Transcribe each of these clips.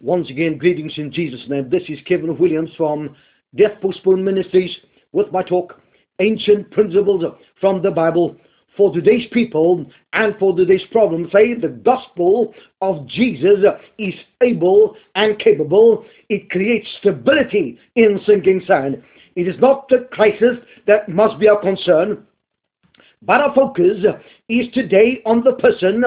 Once again, greetings in Jesus' name. This is Kevin Williams from Death Postponed Ministries with my talk, Ancient Principles from the Bible for today's people and for today's problem. Say the gospel of Jesus is able and capable. It creates stability in sinking sand. It is not the crisis that must be our concern, but our focus is today on the person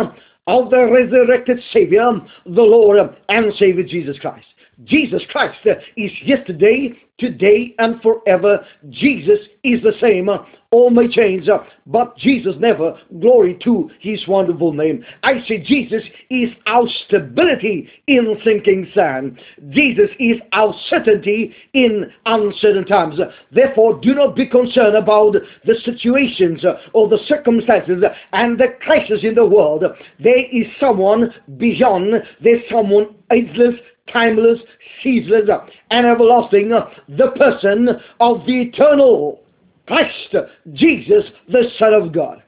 of the resurrected Savior, the Lord and Savior Jesus Christ. Jesus Christ uh, is yesterday, today, and forever. Jesus is the same. All may change, uh, but Jesus never. Glory to his wonderful name. I say Jesus is our stability in sinking sand. Jesus is our certainty in uncertain times. Therefore, do not be concerned about the situations uh, or the circumstances and the crisis in the world. There is someone beyond. There's someone ageless, timeless, ceaseless, and everlasting, the person of the eternal Christ, Jesus, the Son of God.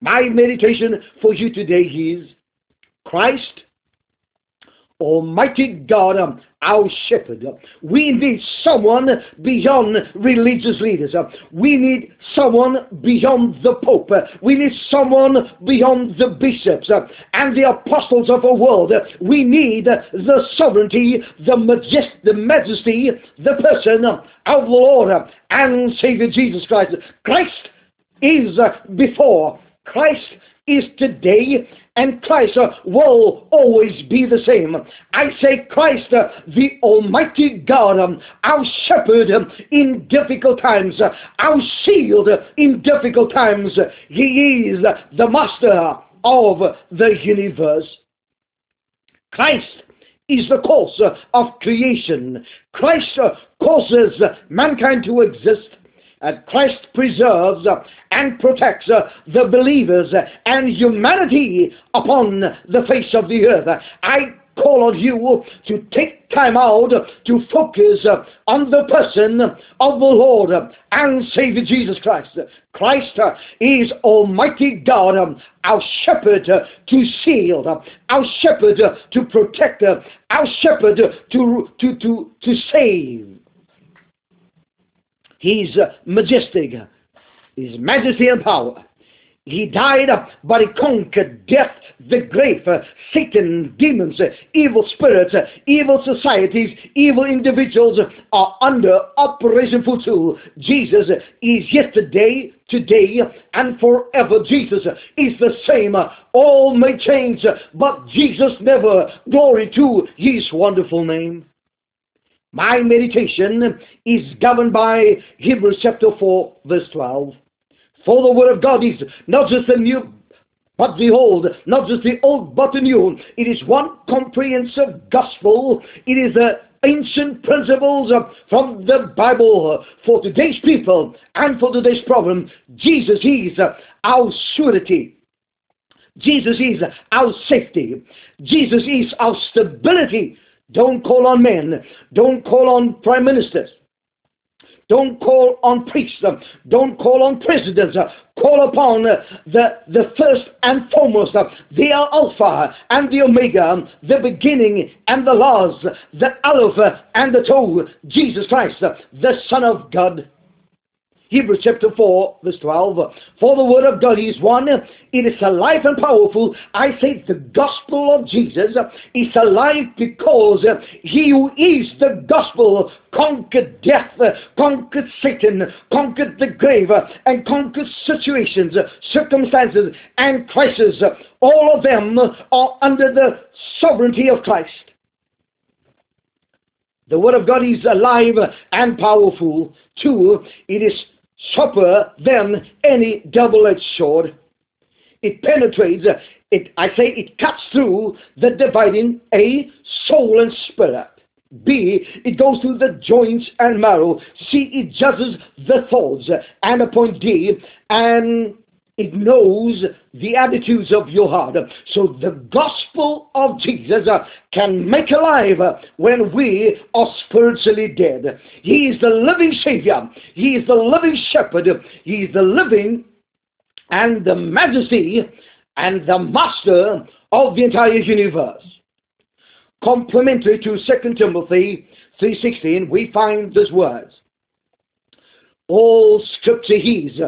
My meditation for you today is Christ Almighty God, um, our shepherd. We need someone beyond religious leaders. We need someone beyond the Pope. We need someone beyond the bishops and the apostles of the world. We need the sovereignty, the, majest- the majesty, the person of the Lord and Savior Jesus Christ. Christ is before. Christ is today and Christ uh, will always be the same. I say Christ, uh, the Almighty God, um, our shepherd um, in difficult times, uh, our shield in difficult times. He is the master of the universe. Christ is the cause of creation. Christ causes mankind to exist and Christ preserves uh, and protects uh, the believers and humanity upon the face of the earth. I call on you to take time out to focus on the person of the Lord and Savior Jesus Christ. Christ is Almighty God, um, our shepherd to shield, our shepherd to protect, our shepherd to, to, to, to save. He's uh, majestic. His majesty and power. He died, but he conquered death, the grave, uh, Satan, demons, uh, evil spirits, evil societies, evil individuals are under Operation Footstool. Jesus is yesterday, today, and forever. Jesus is the same. All may change, but Jesus never. Glory to his wonderful name. My meditation is governed by Hebrews chapter 4, verse 12. For the word of God is not just the new, but the old, not just the old, but the new. It is one comprehensive gospel. It is the ancient principles from the Bible for today's people and for today's problem. Jesus is our surety. Jesus is our safety. Jesus is our stability. Don't call on men. Don't call on prime ministers. Don't call on priests. Don't call on presidents. Call upon the, the first and foremost. They are Alpha and the Omega, the beginning and the last, the Aleph and the Toe, Jesus Christ, the Son of God. Hebrews chapter 4, verse 12. For the word of God is one, it is alive and powerful. I say the gospel of Jesus is alive because he who is the gospel conquered death, conquered Satan, conquered the grave, and conquered situations, circumstances, and crises. All of them are under the sovereignty of Christ. The Word of God is alive and powerful. Two, it is sharper than any double-edged sword. It penetrates, it, I say it cuts through the dividing A, soul and spirit. B, it goes through the joints and marrow. C, it judges the thoughts. And a point D, and it knows the attitudes of your heart. So the gospel of Jesus uh, can make alive uh, when we are spiritually dead. He is the living Savior. He is the living shepherd. He is the living and the majesty and the master of the entire universe. complementary to 2 Timothy 3.16, we find these words. All scripture is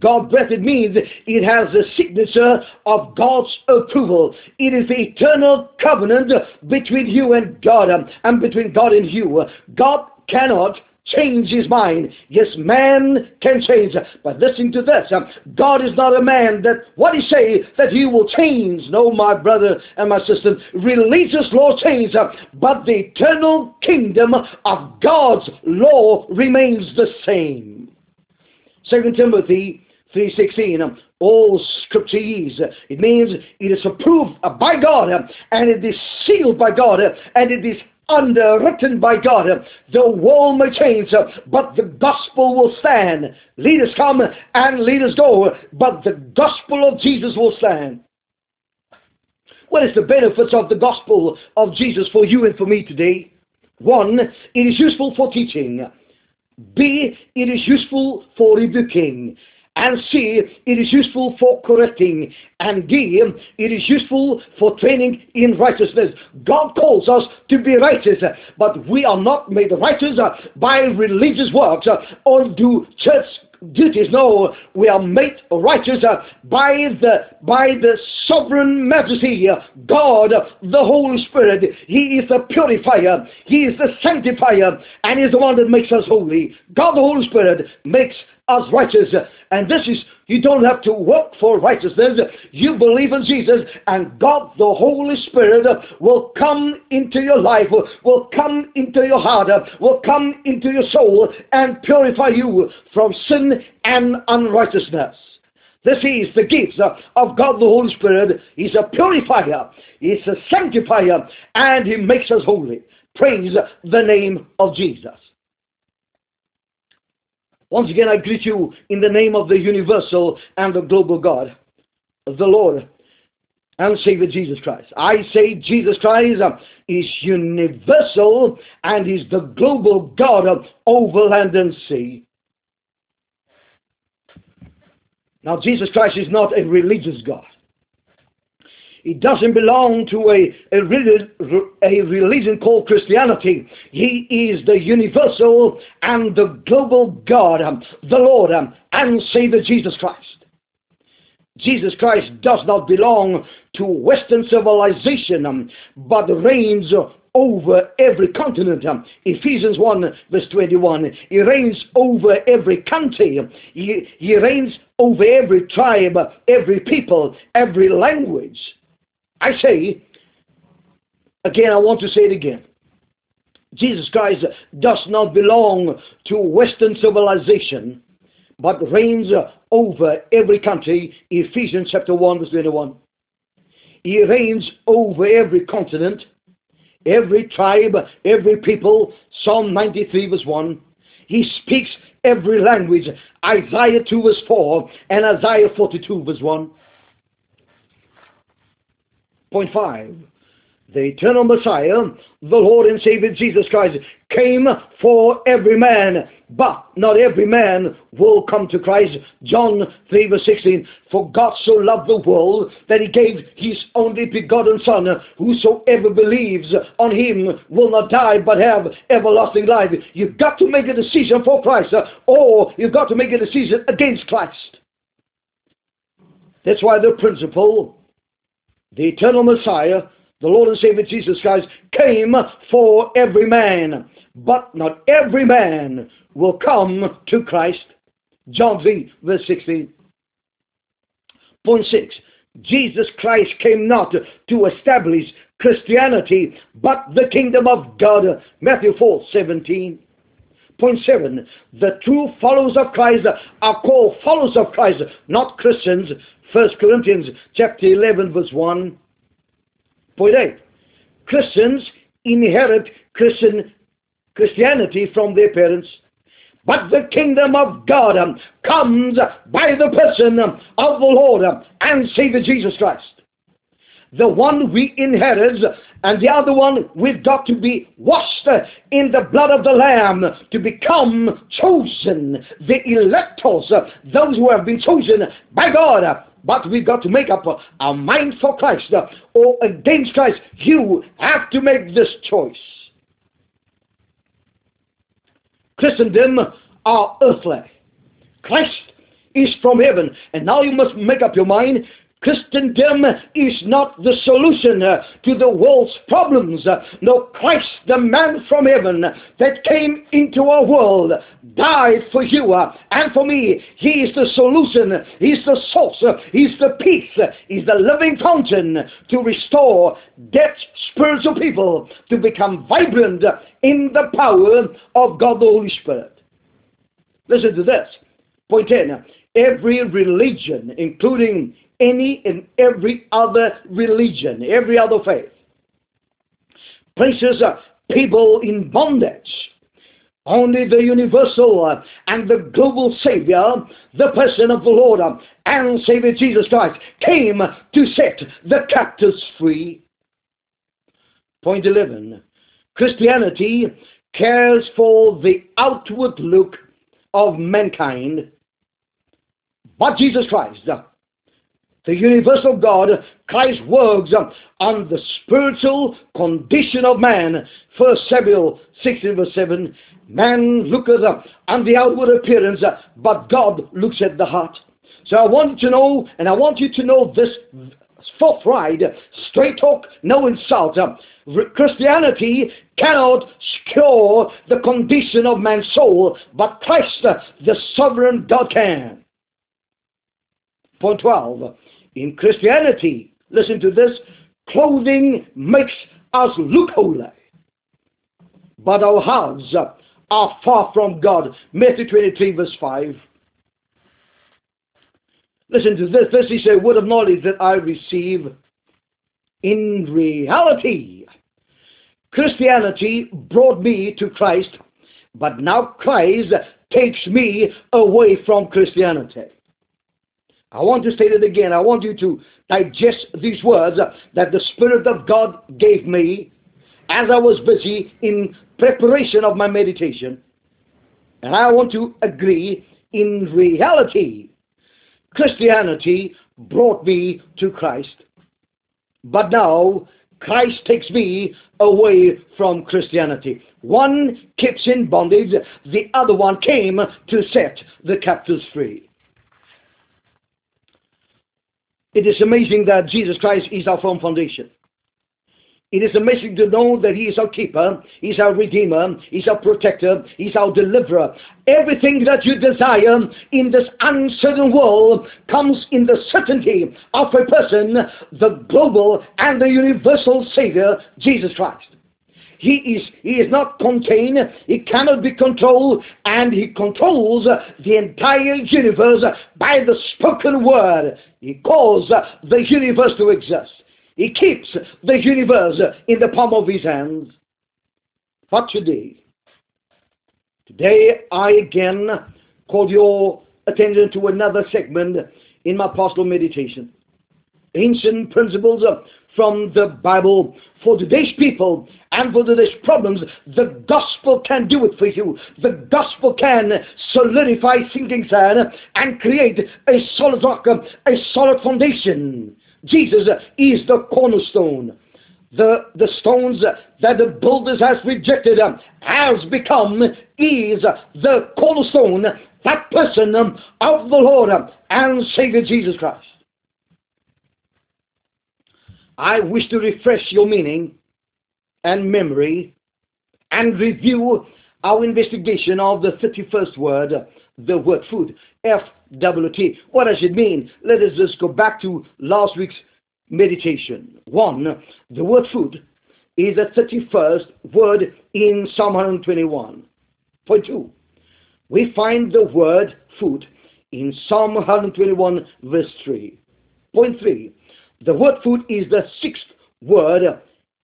God breathed means it has the signature of God's approval. It is the eternal covenant between you and God um, and between God and you. God cannot change his mind. Yes, man can change. But listen to this. God is not a man that what he say that he will change. No, my brother and my sister. Religious law change, but the eternal kingdom of God's law remains the same. Second Timothy 3.16 all scripture is. It means it is approved by God and it is sealed by God and it is underwritten by God. The world may change, but the gospel will stand. Leaders come and leaders go, but the gospel of Jesus will stand. What is the benefits of the gospel of Jesus for you and for me today? One, it is useful for teaching. B, it is useful for rebuking. And C, it is useful for correcting. And D, it is useful for training in righteousness. God calls us to be righteous, but we are not made righteous by religious works or do church duties. No, we are made righteous by the by the sovereign majesty, God, the Holy Spirit. He is the purifier. He is the sanctifier, and He is the one that makes us holy. God, the Holy Spirit, makes us righteous. And this is, you don't have to work for righteousness. You believe in Jesus, and God, the Holy Spirit, will come into your life, will come into your heart, will come into your soul, and purify you from sin and unrighteousness. This is the gift of God the Holy Spirit. He's a purifier, He's a sanctifier, and He makes us holy. Praise the name of Jesus. Once again, I greet you in the name of the universal and the global God, the Lord and Savior Jesus Christ. I say Jesus Christ is universal and is the global God of over land and sea. Now, Jesus Christ is not a religious God. He doesn't belong to a, a, a, religion called Christianity. He is the universal and the global God, um, the Lord um, and Savior Jesus Christ. Jesus Christ does not belong to Western civilization, um, but reigns over every continent. Ephesians 1 verse 21. He reigns over every country. He, he reigns over every tribe, every people, every language. I say, again, I want to say it again. Jesus Christ does not belong to Western civilization, but reigns over every country. Ephesians chapter 1, verse 21. He reigns over every continent, every tribe, every people. Psalm 93, verse 1. He speaks every language. Isaiah 2, verse 4, and Isaiah 42, verse 1. Point five. The eternal Messiah, the Lord and Savior Jesus Christ, came for every man, but not every man will come to Christ. John 3 verse 16, For God so loved the world that he gave his only begotten Son, whosoever believes on him will not die but have everlasting life. You've got to make a decision for Christ, or you've got to make a decision against Christ. That's why the principle the eternal Messiah, the Lord and Savior Jesus Christ, came for every man. But not every man will come to Christ. John 3, verse 16. Point 6. Jesus Christ came not to establish Christianity, but the kingdom of God. Matthew 4, 17. Point 7. The true followers of Christ are called followers of Christ, not Christians. 1 Corinthians chapter 11 verse 1. Point 8. Christians inherit Christian Christianity from their parents. But the kingdom of God comes by the person of the Lord and Savior Jesus Christ. The one we inherit, and the other one we've got to be washed in the blood of the Lamb to become chosen, the electors, those who have been chosen by God. But we've got to make up our mind for Christ or against Christ. You have to make this choice. Christendom are earthly. Christ is from heaven. And now you must make up your mind Christendom is not the solution to the world's problems. No, Christ, the man from heaven that came into our world, died for you and for me. He is the solution. He's the source. He's the peace. He's the living fountain to restore dead spiritual people to become vibrant in the power of God the Holy Spirit. Listen to this. Point 10. Every religion, including any and every other religion, every other faith. Places uh, people in bondage. Only the universal uh, and the global Savior, the person of the Lord uh, and Savior Jesus Christ, came to set the captives free. Point 11. Christianity cares for the outward look of mankind, but Jesus Christ the universal God, Christ works on the spiritual condition of man. First Samuel 16 verse 7. Man looketh on the outward appearance, but God looks at the heart. So I want you to know, and I want you to know this forthright, straight talk, no insult. Christianity cannot cure the condition of man's soul, but Christ, the sovereign God, can. Point 12. In Christianity, listen to this, clothing makes us look holy. But our hearts are far from God. Matthew 23 verse 5. Listen to this. This is a word of knowledge that I receive. In reality, Christianity brought me to Christ, but now Christ takes me away from Christianity. I want to state it again. I want you to digest these words that the Spirit of God gave me as I was busy in preparation of my meditation. And I want to agree in reality, Christianity brought me to Christ. But now, Christ takes me away from Christianity. One keeps in bondage, the other one came to set the captives free. It is amazing that Jesus Christ is our firm foundation. It is amazing to know that He is our keeper, He's our redeemer, He's our protector, He's our deliverer. Everything that you desire in this uncertain world comes in the certainty of a person, the global and the universal Savior, Jesus Christ. He is, he is not contained, he cannot be controlled, and he controls the entire universe by the spoken word. He calls the universe to exist. He keeps the universe in the palm of his hands. But today, today I again call your attention to another segment in my pastoral meditation. Ancient principles from the Bible for today's people and for today's problems. The gospel can do it for you. The gospel can solidify sinking sand and create a solid rock, a solid foundation. Jesus is the cornerstone. The, the stones that the builders has rejected um, has become is the cornerstone, that person um, of the Lord um, and Savior Jesus Christ. I wish to refresh your meaning and memory and review our investigation of the 31st word, the word food. F-W-T. What does it mean? Let us just go back to last week's meditation. One, the word food is the 31st word in Psalm 121. Point two, we find the word food in Psalm 121 verse 3. Point three, the word food is the sixth word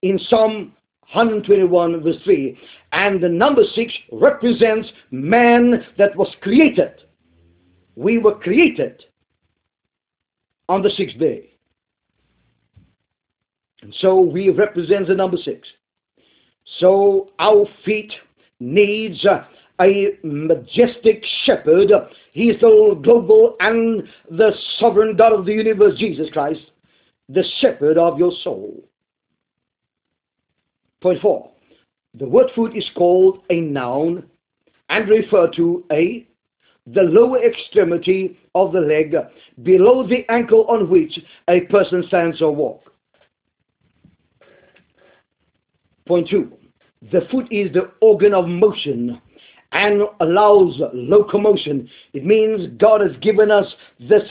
in Psalm 121 verse 3. And the number 6 represents man that was created. We were created on the sixth day. And so we represent the number six. So our feet needs a majestic shepherd. He is the global and the sovereign God of the universe, Jesus Christ, the shepherd of your soul. Point four. The word foot is called a noun and refer to a the lower extremity of the leg below the ankle on which a person stands or walks. Point two, the foot is the organ of motion and allows locomotion. It means God has given us this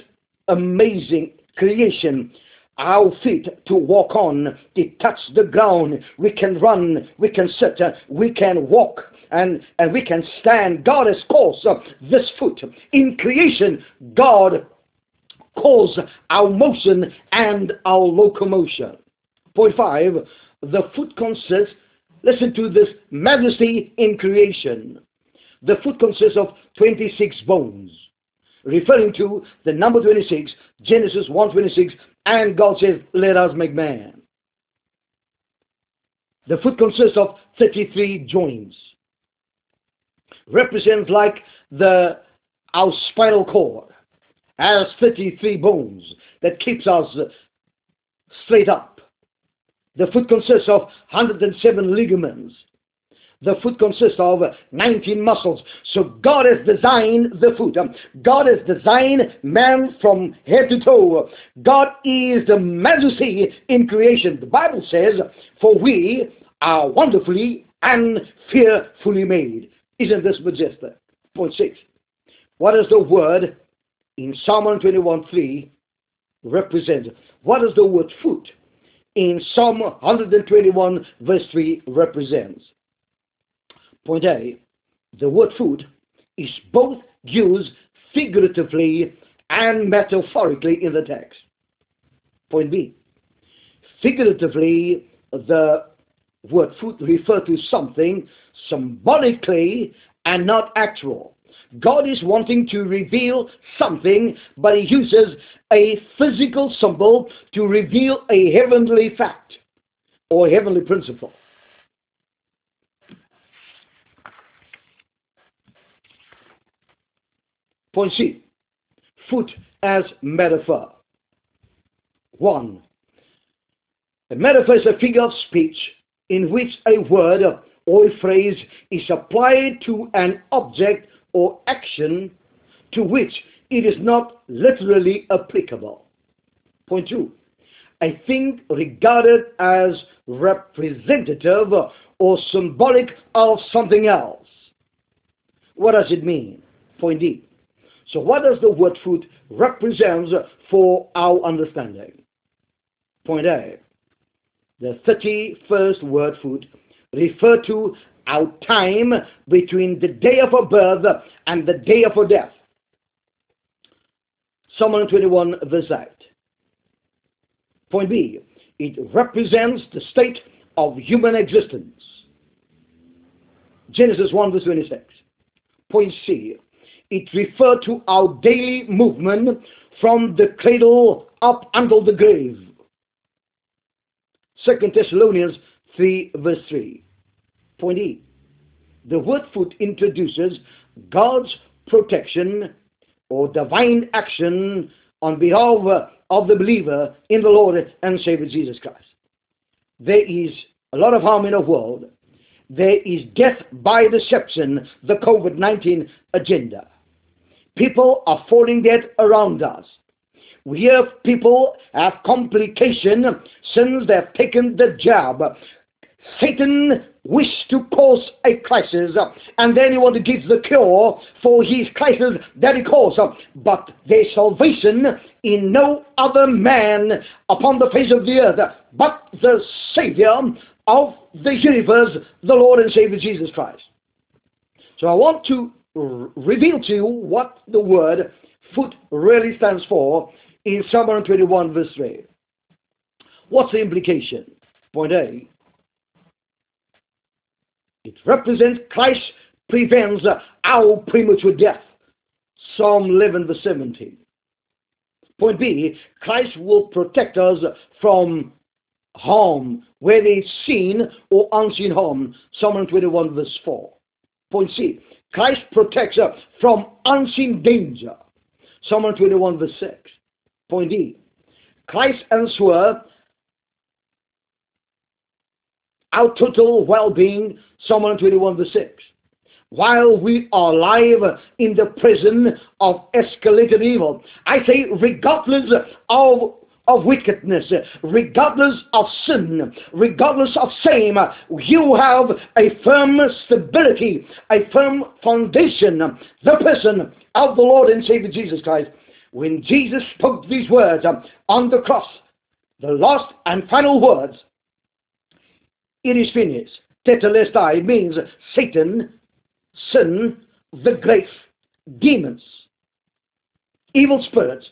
amazing creation our feet to walk on. It touch the ground. We can run. We can sit. We can walk. And, and we can stand. God has caused this foot. In creation, God caused our motion and our locomotion. Point five, the foot consists, listen to this, majesty in creation. The foot consists of 26 bones, referring to the number 26, Genesis 1:26, and God says, "Let us make man." The foot consists of 33 joints, represents like the our spinal cord has 33 bones that keeps us straight up. The foot consists of 107 ligaments. The foot consists of 19 muscles. So God has designed the foot. God has designed man from head to toe. God is the majesty in creation. The Bible says, For we are wonderfully and fearfully made. Isn't this majestic? Point six. What does the word in Psalm 121 3 represent? What does the word foot in Psalm 121 verse 3 represents? Point A, the word food is both used figuratively and metaphorically in the text. Point B, figuratively, the word food refers to something symbolically and not actual. God is wanting to reveal something, but He uses a physical symbol to reveal a heavenly fact or heavenly principle. Point C. Foot as metaphor. One. A metaphor is a figure of speech in which a word or a phrase is applied to an object or action to which it is not literally applicable. Point two, a thing regarded as representative or symbolic of something else. What does it mean? Point D. So what does the word foot represent for our understanding? Point A. The 31st word foot refer to our time between the day of our birth and the day of our death. Psalm 21 verse 8. Point B. It represents the state of human existence. Genesis 1 verse 26. Point C. It referred to our daily movement from the cradle up until the grave. Second Thessalonians 3 verse 3. Point E. The word foot introduces God's protection or divine action on behalf of the believer in the Lord and Savior Jesus Christ. There is a lot of harm in the world. There is death by deception, the COVID 19 agenda. People are falling dead around us. We hear people have complication since they've taken the jab. Satan wished to cause a crisis and then he want to give the cure for his crisis that he caused. But there's salvation in no other man upon the face of the earth but the Savior of the universe, the Lord and Savior Jesus Christ. So I want to reveal to you what the word foot really stands for in Psalm 121 verse 3. What's the implication? Point A. It represents Christ prevents our premature death. Psalm 11 verse 17. Point B. Christ will protect us from harm, whether it's seen or unseen harm. Psalm 21 verse 4. Point C. Christ protects us from unseen danger. Psalm 21 verse 6. Point D. Christ ensures our total well-being. Psalm 21 verse 6 while we are alive in the prison of escalated evil. I say, regardless of of wickedness, regardless of sin, regardless of shame, you have a firm stability, a firm foundation, the person of the Lord and Savior Jesus Christ. When Jesus spoke these words on the cross, the last and final words, it is finished. Tetelestai means Satan, sin, the grave, demons, evil spirits,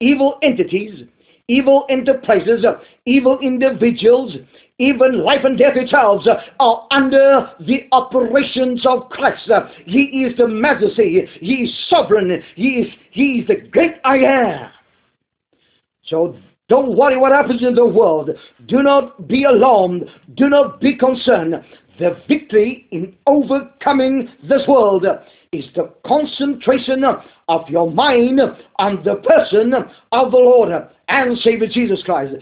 evil entities, evil enterprises, evil individuals, even life and death itself are under the operations of Christ. He is the majesty. He is sovereign. He is, he is the great I am. So don't worry what happens in the world. Do not be alarmed. Do not be concerned. The victory in overcoming this world is the concentration of your mind on the person of the Lord and Savior Jesus Christ.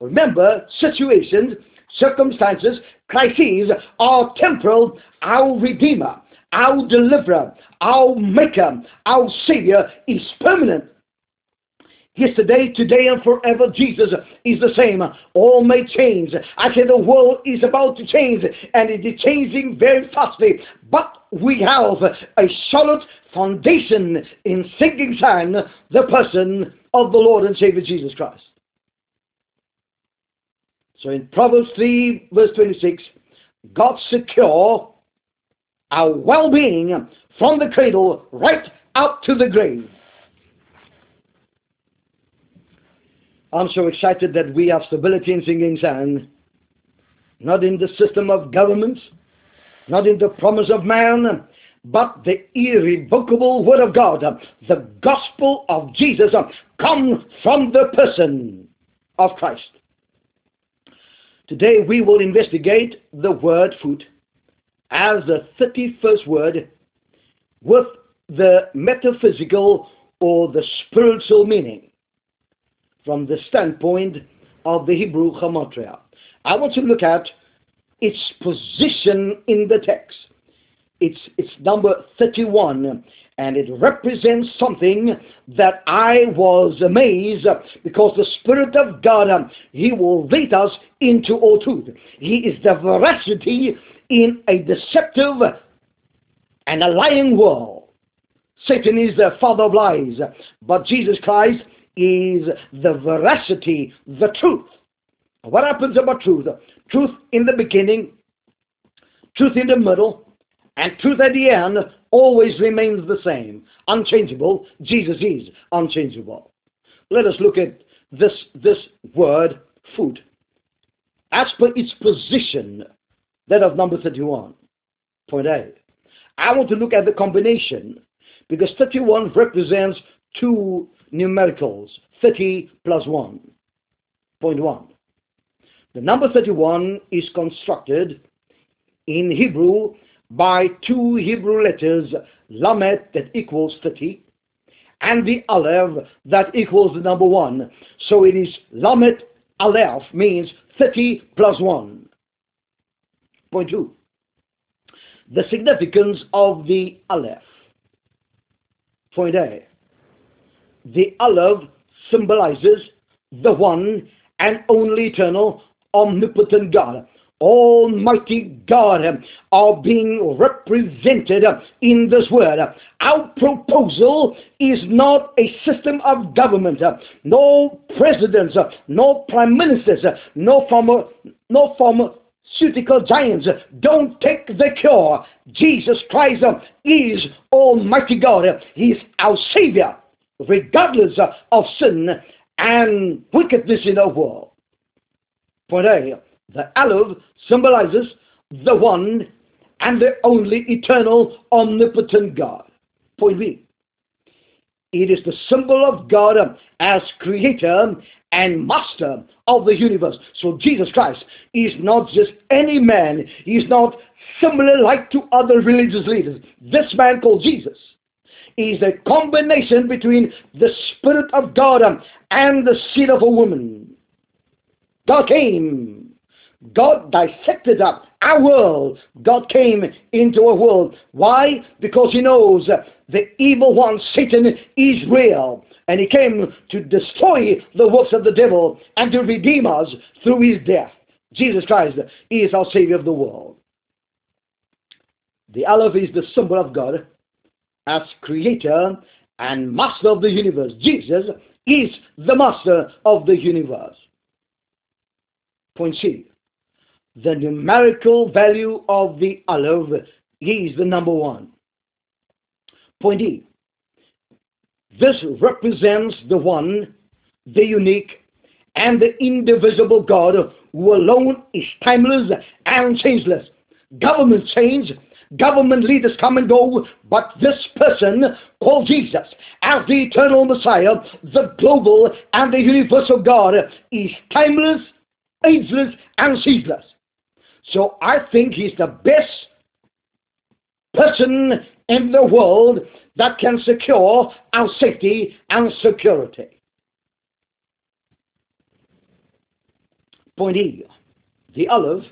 Remember, situations, circumstances, crises are temporal. Our Redeemer, our Deliverer, our Maker, our Savior is permanent. Yesterday, today, and forever, Jesus is the same. All may change. I say the world is about to change, and it is changing very fastly. But we have a solid foundation in sinking sand, the person of the Lord and Savior Jesus Christ. So in Proverbs 3, verse 26, God secure our well-being from the cradle right up to the grave. I'm so excited that we have stability in singing sand, not in the system of governments, not in the promise of man, but the irrevocable word of God, the gospel of Jesus, come from the person of Christ. Today we will investigate the word food as the 31st word with the metaphysical or the spiritual meaning from the standpoint of the Hebrew Gematria. I want to look at its position in the text. It's, it's number 31, and it represents something that I was amazed because the Spirit of God, He will lead us into all truth. He is the veracity in a deceptive and a lying world. Satan is the father of lies, but Jesus Christ is the veracity, the truth. What happens about truth? Truth in the beginning, truth in the middle, and truth at the end always remains the same, unchangeable. Jesus is unchangeable. Let us look at this, this word, food. As per its position, that of number 31, point A. I want to look at the combination because 31 represents two numericals 30 plus 1. Point 1. The number 31 is constructed in Hebrew by two Hebrew letters, Lamed that equals 30, and the Aleph that equals the number 1. So it is Lamed Aleph means 30 plus 1. Point 2. The significance of the Aleph. Point A the Aleph symbolizes the one and only eternal omnipotent God. Almighty God uh, are being represented uh, in this word. Our proposal is not a system of government, uh, no presidents, no prime ministers, no former, no pharmaceutical giants. Don't take the cure. Jesus Christ is Almighty God. He is our Savior regardless of sin and wickedness in the world. Point A, the Aleph symbolizes the one and the only eternal omnipotent God. Point B, it is the symbol of God as creator and master of the universe. So Jesus Christ is not just any man. He is not similar like to other religious leaders. This man called Jesus is a combination between the Spirit of God and the seed of a woman. God came. God dissected up our world. God came into our world. Why? Because he knows the evil one, Satan, is real. And he came to destroy the works of the devil and to redeem us through his death. Jesus Christ is our Savior of the world. The Aleph is the symbol of God as creator and master of the universe. Jesus is the master of the universe. Point C. The numerical value of the Aleph is the number one. Point D. This represents the one, the unique, and the indivisible God who alone is timeless and changeless. Government change, government leaders come and go, but this person called Jesus as the eternal Messiah, the global and the universal God is timeless, ageless, and ceaseless. So I think he's the best person in the world that can secure our safety and security. Point E. The Aleph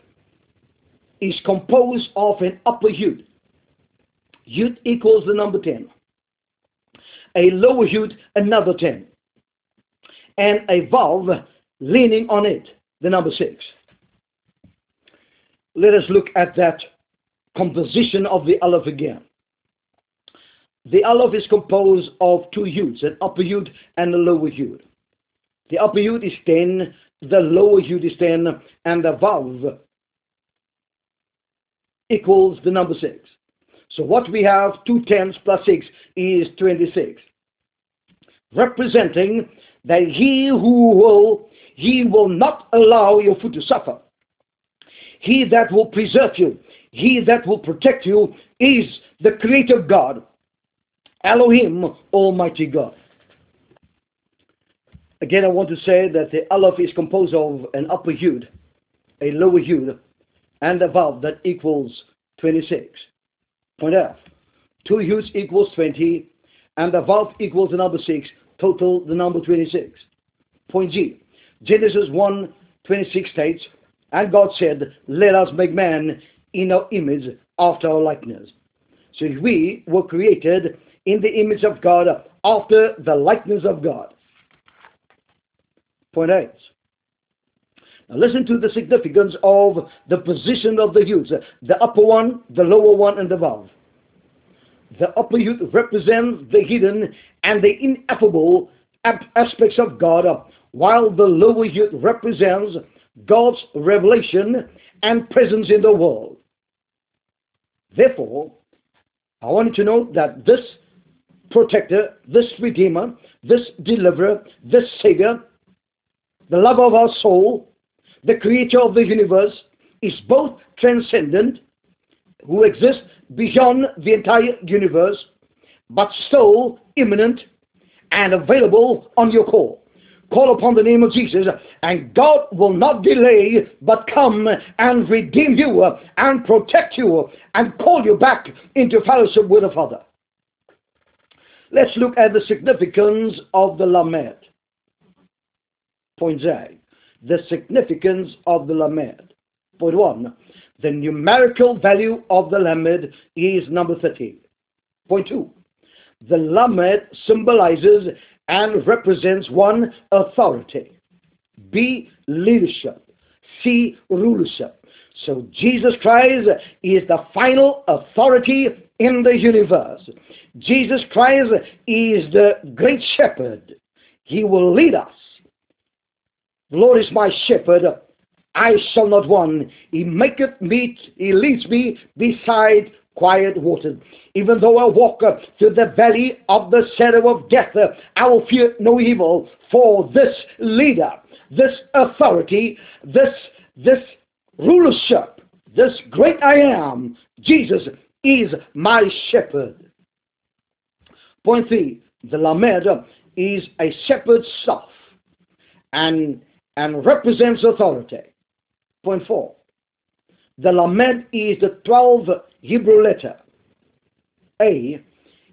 is composed of an upper yud. Yud equals the number 10. A lower yud, another 10. And a vav leaning on it, the number 6. Let us look at that composition of the Aleph again. The Aleph is composed of two yuds, an upper yud and a lower yud. The upper yud is 10, the lower yud is 10, and the vav equals the number 6. So what we have, 2 tens plus 6 is 26. Representing that he who will, he will not allow your foot to suffer. He that will preserve you, he that will protect you is the creator God, Elohim, Almighty God. Again, I want to say that the Aleph is composed of an upper Yud, a lower Yud, and a vav that equals 26. Point F. Two Yuds equals 20, and the vav equals the number 6, total the number 26. Point G. Genesis 1, 26 states, And God said, Let us make man in our image after our likeness. So we were created in the image of God after the likeness of God. Point 8. Listen to the significance of the position of the yuds. The upper one, the lower one, and above. The upper yud represents the hidden and the ineffable aspects of God, while the lower yud represents God's revelation and presence in the world. Therefore, I want you to know that this protector, this redeemer, this deliverer, this savior, the lover of our soul, the creator of the universe, is both transcendent, who exists beyond the entire universe, but still imminent and available on your call. Call upon the name of Jesus, and God will not delay, but come and redeem you and protect you and call you back into fellowship with the Father. Let's look at the significance of the Lamed. Point Z. The significance of the Lamed. Point 1. The numerical value of the Lamed is number 13. Point 2. The Lamed symbolizes and represents one authority. B. Leadership. C. Rulership. So Jesus Christ is the final authority in the universe. Jesus Christ is the great shepherd. He will lead us. The Lord is my shepherd. I shall not want. He maketh me, he leads me beside quiet waters. Even though I walk through the valley of the shadow of death, I will fear no evil. For this leader, this authority, this, this rulership, this great I am, Jesus is my shepherd. Point three, the Lamed is a shepherd's staff. and, and represents authority. Point four. The Lamed is the 12th Hebrew letter. A.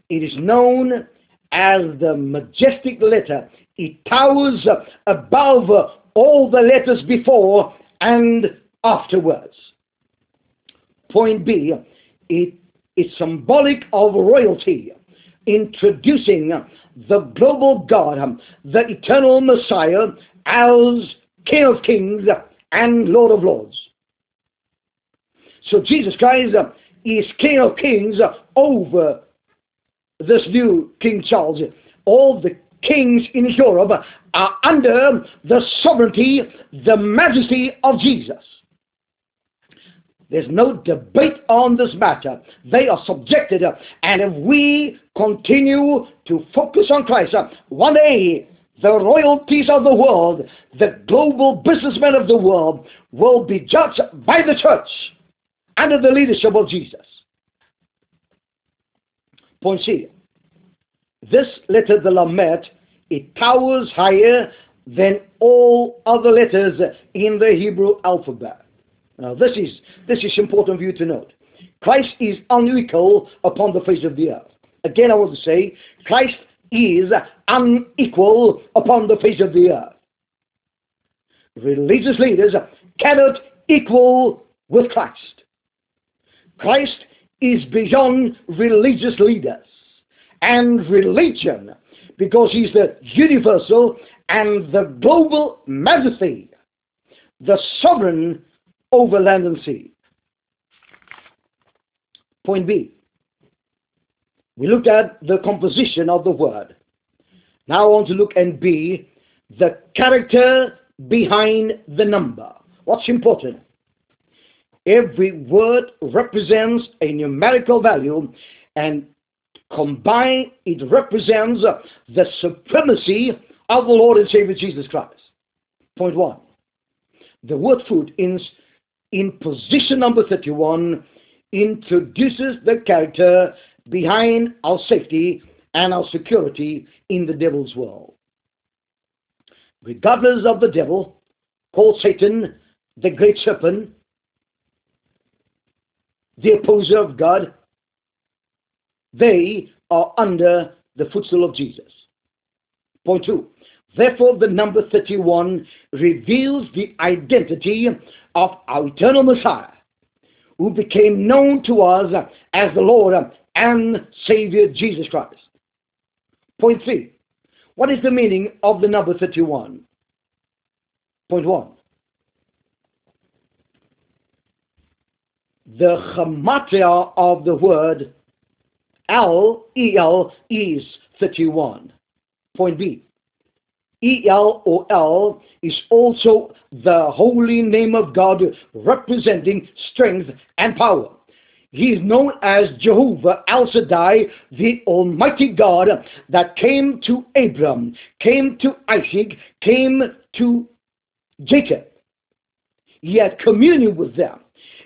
It is known as the majestic letter. It towers above all the letters before and afterwards. Point B. It is symbolic of royalty, introducing the global God, the eternal Messiah, as King of Kings and Lord of Lords. So Jesus Christ is King of Kings over this new King Charles. All the kings in Europe are under the sovereignty, the majesty of Jesus. There's no debate on this matter. They are subjected, and if we continue to focus on Christ, one day the royalties of the world, the global businessmen of the world, will be judged by the church under the leadership of Jesus. Point C. This letter, the Lamed, it towers higher than all other letters in the Hebrew alphabet. Now, this is, this is important for you to note. Christ is unequal upon the face of the earth. Again, I want to say, Christ is unequal upon the face of the earth. Religious leaders cannot equal with Christ. Christ is beyond religious leaders and religion because he's the universal and the global majesty, the sovereign over land and sea. Point B. We looked at the composition of the word. Now I want to look and B, the character behind the number. What's important? Every word represents a numerical value and combined it represents the supremacy of the Lord and Savior Jesus Christ. Point one. The word food in, in position number 31 introduces the character behind our safety and our security in the devil's world. Regardless of the devil, called Satan, the great serpent, the opposer of God, they are under the footstool of Jesus. Point two. Therefore, the number 31 reveals the identity of our eternal Messiah, who became known to us as the Lord and Savior Jesus Christ. Point three. What is the meaning of the number 31? Point one. the gematria of the word El, El is 31. Point B. El or El is also the holy name of God representing strength and power. He is known as Jehovah El Shaddai, the Almighty God that came to Abram, came to Isaac, came to Jacob. He had communion with them.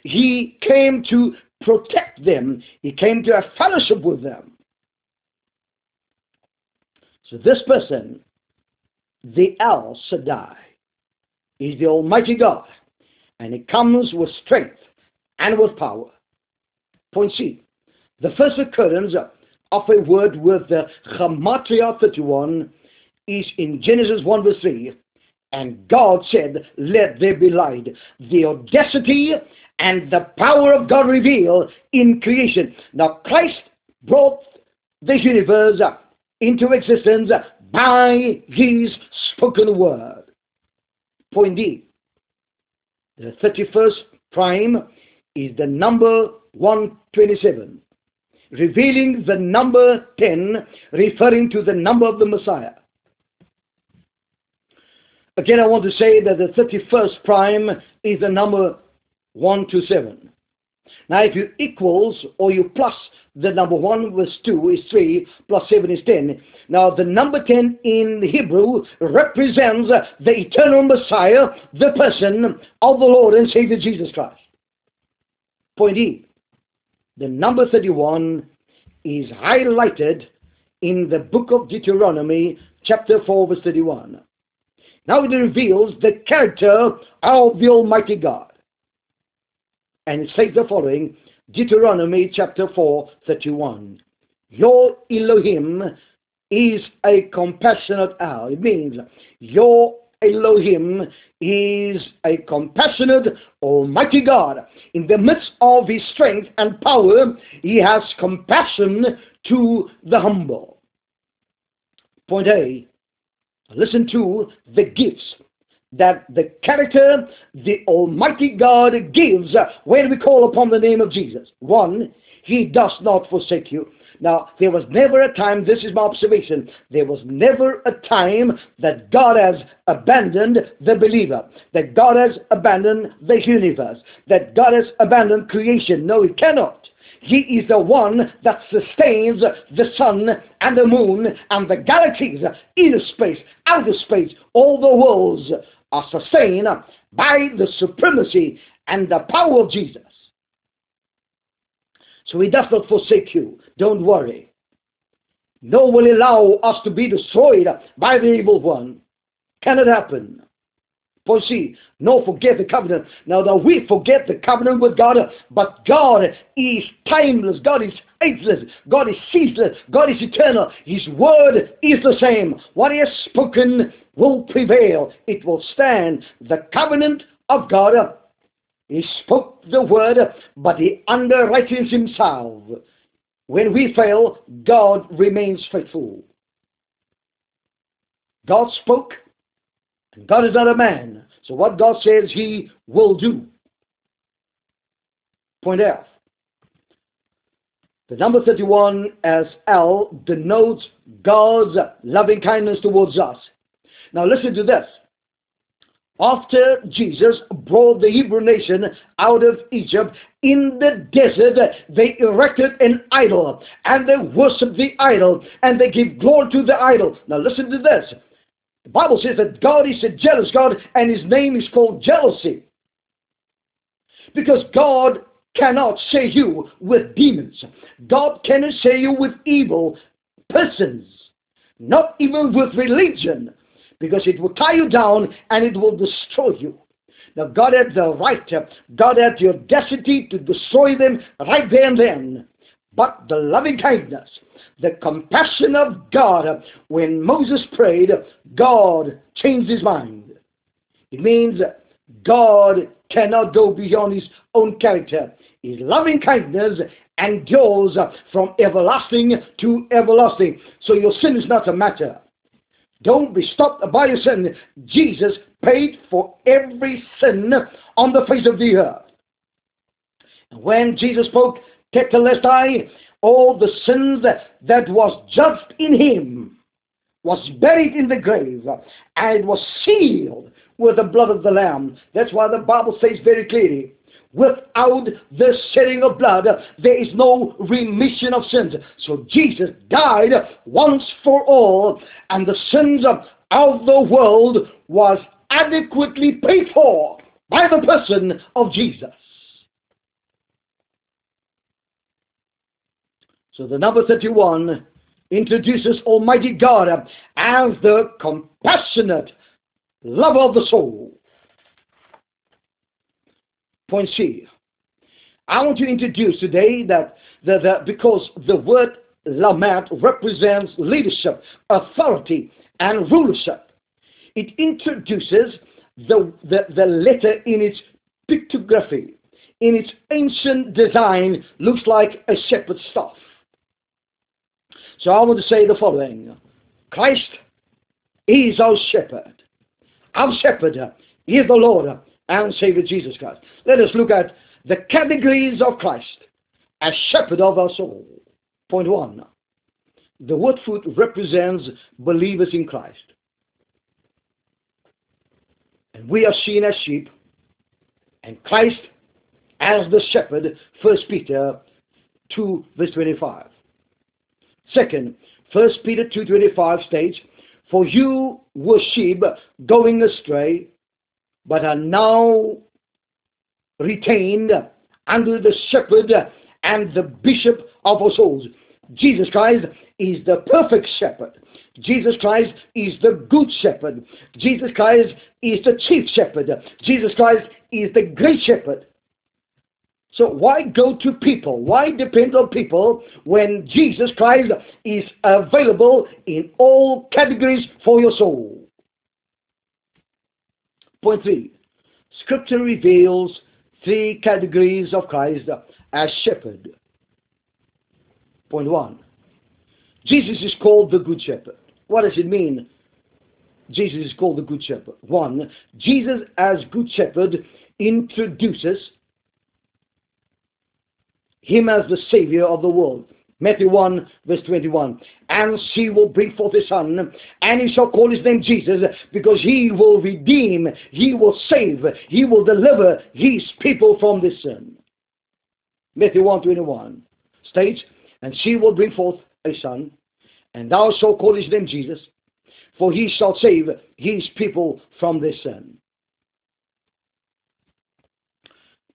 He came to protect them. He came to have fellowship with them. So this person, the El Shaddai, is the Almighty God, and he comes with strength and with power. Point C. The first occurrence of a word with the Gematria 31 is in Genesis 1 verse 3. And God said, Let there be light. The audacity and the power of God revealed in creation. Now, Christ brought this universe into existence by his spoken word. Point D. The 31st prime is the number 127, revealing the number 10, referring to the number of the Messiah. Again, I want to say that the 31st prime is the number 1 to 7. Now, if you equals or you plus the number 1 with 2 is 3, plus 7 is 10. Now, the number 10 in Hebrew represents the eternal Messiah, the person of the Lord and Savior Jesus Christ. Point E. The number 31 is highlighted in the book of Deuteronomy, chapter 4, verse 31. Now it reveals the character of the Almighty God. And it says the following Deuteronomy chapter 4, 31. Your Elohim is a compassionate hour. It means your Elohim is a compassionate, almighty God. In the midst of his strength and power, he has compassion to the humble. Point A listen to the gifts that the character the Almighty God gives when we call upon the name of Jesus. One, He does not forsake you. Now, there was never a time, this is my observation, there was never a time that God has abandoned the believer, that God has abandoned the universe, that God has abandoned creation. No, He cannot. He is the one that sustains the sun and the moon and the galaxies, inner space, outer space, all the worlds are sustained by the supremacy and the power of Jesus. So he does not forsake you. Don't worry. No will allow us to be destroyed by the evil one. Cannot happen. For see, no forget the covenant. Now that we forget the covenant with God, but God is timeless, God is ageless, God is ceaseless, God is eternal. His word is the same. What he has spoken will prevail. It will stand. The covenant of God he spoke the word, but he underwrites himself. When we fail, God remains faithful. God spoke, and God is not a man. So what God says, he will do. Point F. The number 31 as El denotes God's loving kindness towards us. Now listen to this. After Jesus brought the Hebrew nation out of Egypt, in the desert they erected an idol and they worshiped the idol and they gave glory to the idol. Now listen to this. The Bible says that God is a jealous God and his name is called jealousy. Because God cannot share you with demons. God cannot share you with evil persons. Not even with religion because it will tie you down and it will destroy you. Now, God had the right, God had the audacity to destroy them right there and then. But the loving kindness, the compassion of God, when Moses prayed, God changed his mind. It means God cannot go beyond his own character. His loving kindness endures from everlasting to everlasting. So your sin is not a matter. Don't be stopped by your sin. Jesus paid for every sin on the face of the earth. When Jesus spoke, Tetelestai, all the sins that was judged in him was buried in the grave and was sealed with the blood of the Lamb. That's why the Bible says very clearly, Without the shedding of blood, there is no remission of sins. So Jesus died once for all, and the sins of the world was adequately paid for by the person of Jesus. So the number 31 introduces Almighty God as the compassionate lover of the soul. Point C. I want to introduce today that the, the, because the word Lamed represents leadership, authority, and rulership. It introduces the, the, the letter in its pictography, in its ancient design, looks like a shepherd's staff. So I want to say the following Christ is our shepherd. Our shepherd is the Lord and Savior Jesus Christ. Let us look at the categories of Christ as shepherd of our soul. Point one. The word foot represents believers in Christ. And we are seen as sheep, and Christ as the shepherd, 1 Peter 2, verse 25. Second, 1 Peter 2.25 states, For you were sheep going astray, but are now retained under the shepherd and the bishop of our souls. Jesus Christ is the perfect shepherd. Jesus Christ is the good shepherd. Jesus Christ is the chief shepherd. Jesus Christ is the great shepherd. So why go to people? Why depend on people when Jesus Christ is available in all categories for your soul? Point three. Scripture reveals three categories of Christ as shepherd. Point one. Jesus is called the good shepherd. What does it mean? Jesus is called the good shepherd. One, Jesus as good shepherd introduces him as the Savior of the world. Matthew 1, verse 21. And she will bring forth a son, and he shall call his name Jesus, because he will redeem, he will save, he will deliver his people from this sin. Matthew 1, 21 states, And she will bring forth a son, and thou shalt call his name Jesus, for he shall save his people from this sin.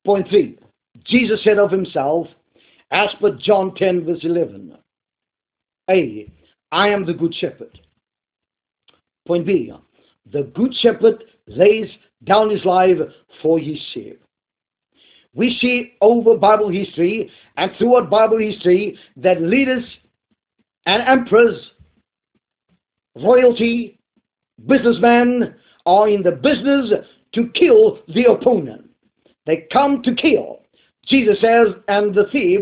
Point 3. Jesus said of himself, as per John 10, verse 11, A. I am the good shepherd. Point B. The good shepherd lays down his life for his sheep. We see over Bible history and throughout Bible history that leaders and emperors, royalty, businessmen are in the business to kill the opponent. They come to kill. Jesus says, and the thief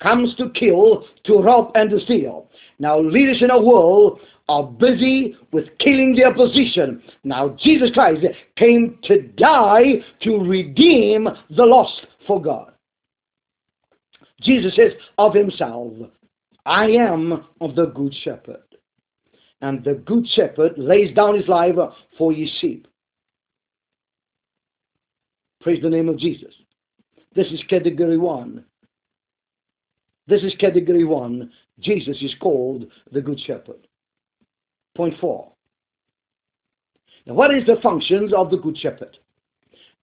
comes to kill, to rob, and to steal. Now, leaders in our world are busy with killing the opposition. Now, Jesus Christ came to die to redeem the lost for God. Jesus says of himself, I am of the good shepherd. And the good shepherd lays down his life for his sheep. Praise the name of Jesus. This is category one. This is category one. Jesus is called the Good Shepherd. Point four. Now, what is the functions of the Good Shepherd?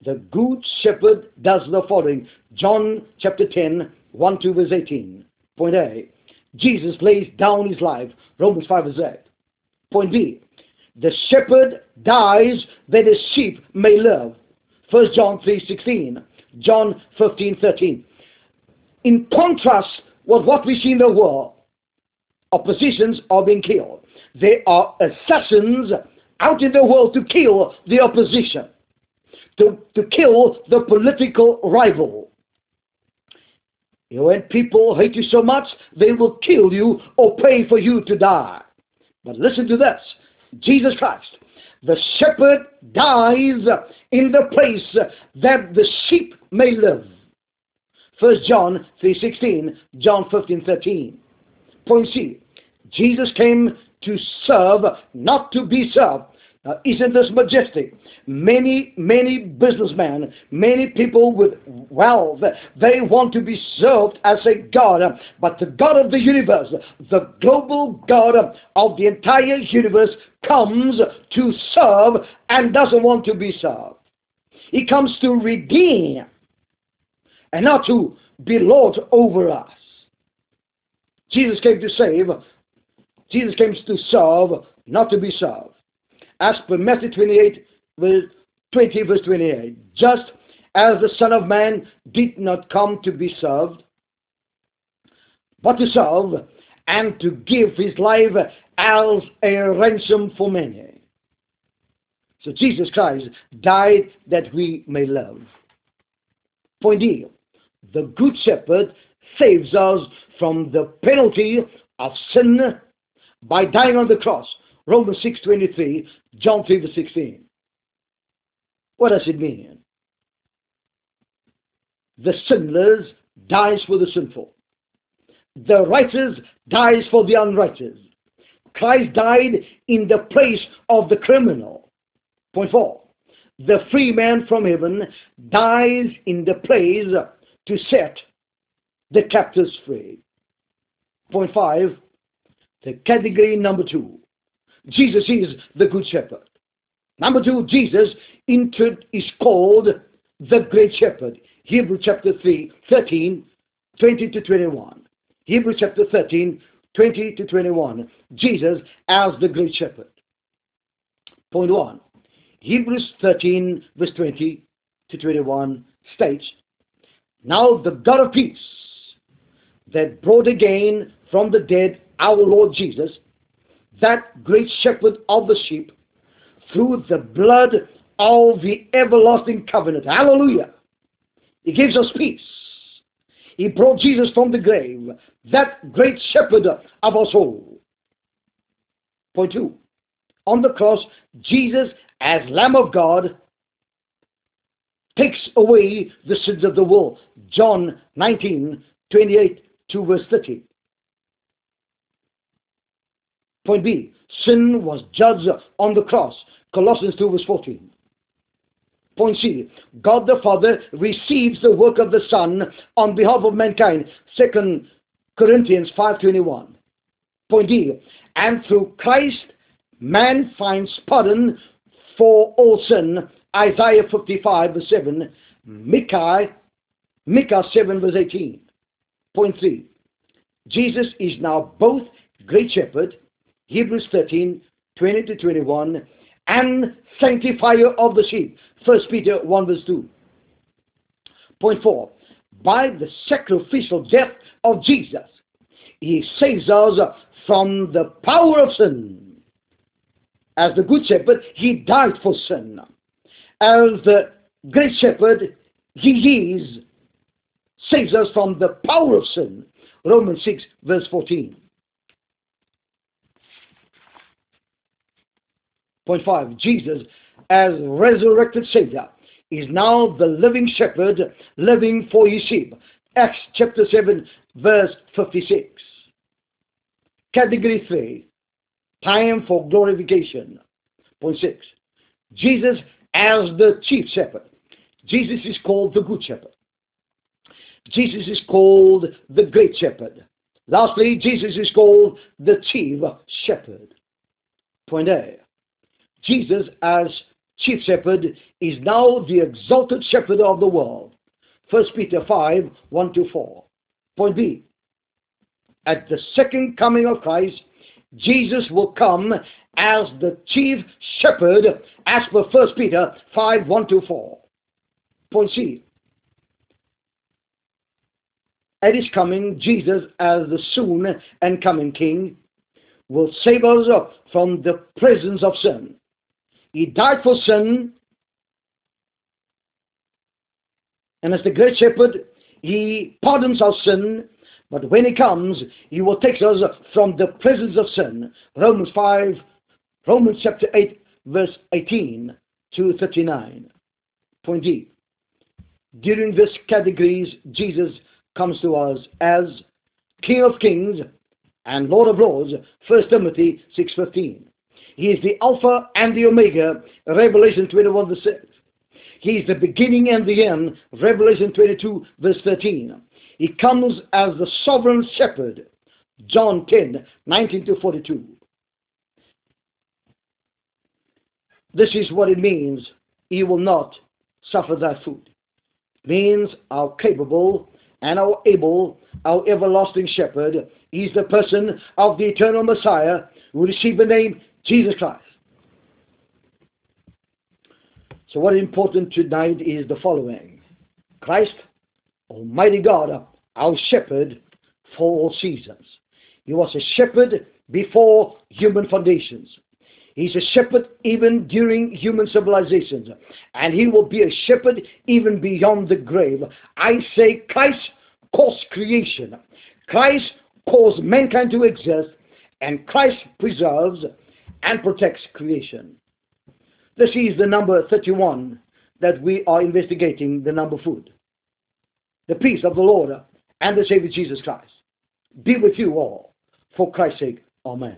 The Good Shepherd does the following. John chapter 10, 1 to verse 18. Point A. Jesus lays down his life. Romans 5 verse 8. Point B. The shepherd dies that his sheep may live. 1 John 3 16. John 15 13. In contrast with what we see in the world, oppositions are being killed. There are assassins out in the world to kill the opposition, to, to kill the political rival. You know, when people hate you so much, they will kill you or pay for you to die. But listen to this Jesus Christ the shepherd dies in the place that the sheep may live. 1 John 3.16, John 15.13. Point C. Jesus came to serve, not to be served. Now, isn't this majestic? Many, many businessmen, many people with wealth, they want to be served as a God. But the God of the universe, the global God of the entire universe, comes to serve and doesn't want to be served. He comes to redeem and not to be Lord over us. Jesus came to save. Jesus came to serve, not to be served as per Matthew 28, verse 20, verse 28. Just as the Son of Man did not come to be served, but to serve and to give his life as a ransom for many. So Jesus Christ died that we may live. Point D. The Good Shepherd saves us from the penalty of sin by dying on the cross Romans 6.23, John 3 verse 16. What does it mean? The sinless dies for the sinful. The righteous dies for the unrighteous. Christ died in the place of the criminal. Point four. The free man from heaven dies in the place to set the captives free. Point five. The category number two. Jesus is the Good Shepherd. Number two, Jesus is called the Great Shepherd. Hebrew chapter 3, 13, 20 to 21. Hebrew chapter 13, 20 to 21. Jesus as the Great Shepherd. Point 1. Hebrews 13, verse 20 to 21 states, Now the God of peace, that brought again from the dead our Lord Jesus, that great shepherd of the sheep, through the blood of the everlasting covenant. Hallelujah. He gives us peace. He brought Jesus from the grave, that great shepherd of our soul. Point two. On the cross, Jesus, as Lamb of God, takes away the sins of the world. John 19, 28 to verse 30. Point B. Sin was judged on the cross. Colossians 2 verse 14. Point C. God the Father receives the work of the Son on behalf of mankind. 2 Corinthians 5.21. Point D. And through Christ, man finds pardon for all sin. Isaiah 55 verse 7. Micah, Micah 7 verse 18. Point 3. Jesus is now both Great Shepherd, Hebrews 13, 20 to 21, and sanctifier of the sheep. 1 Peter 1 verse 2. Point 4. By the sacrificial death of Jesus, he saves us from the power of sin. As the good shepherd, he died for sin. As the great shepherd, he is, saves us from the power of sin. Romans 6 verse 14. Point 5. Jesus, as resurrected Savior, is now the living shepherd living for his sheep. Acts chapter 7 verse 56. Category 3. Time for glorification. Point 6. Jesus as the chief shepherd. Jesus is called the good shepherd. Jesus is called the great shepherd. Lastly, Jesus is called the chief shepherd. Point A. Jesus, as chief shepherd, is now the exalted shepherd of the world. 1 Peter 5 1 to 4. Point B. At the second coming of Christ, Jesus will come as the chief shepherd, as per 1 Peter 5 1 to 4. Point C. At his coming, Jesus, as the soon and coming King, will save us from the presence of sin. He died for sin. And as the great shepherd, he pardons our sin. But when he comes, he will take us from the presence of sin. Romans 5, Romans chapter 8, verse 18 to 39. Point D. During this categories, Jesus comes to us as King of Kings and Lord of Lords, 1 Timothy 6.15. He is the Alpha and the Omega, Revelation 21 verse 6. He is the beginning and the end, Revelation 22 verse 13. He comes as the sovereign shepherd, John 10, 19 to 42. This is what it means, he will not suffer that food. It means our capable and our able, our everlasting shepherd, is the person of the eternal Messiah who received the name Jesus Christ. So what is important tonight is the following. Christ, Almighty God, our shepherd for all seasons. He was a shepherd before human foundations. He's a shepherd even during human civilizations. And he will be a shepherd even beyond the grave. I say Christ caused creation. Christ caused mankind to exist. And Christ preserves and protects creation. This is the number 31 that we are investigating, the number food. The peace of the Lord and the Savior Jesus Christ be with you all. For Christ's sake, Amen.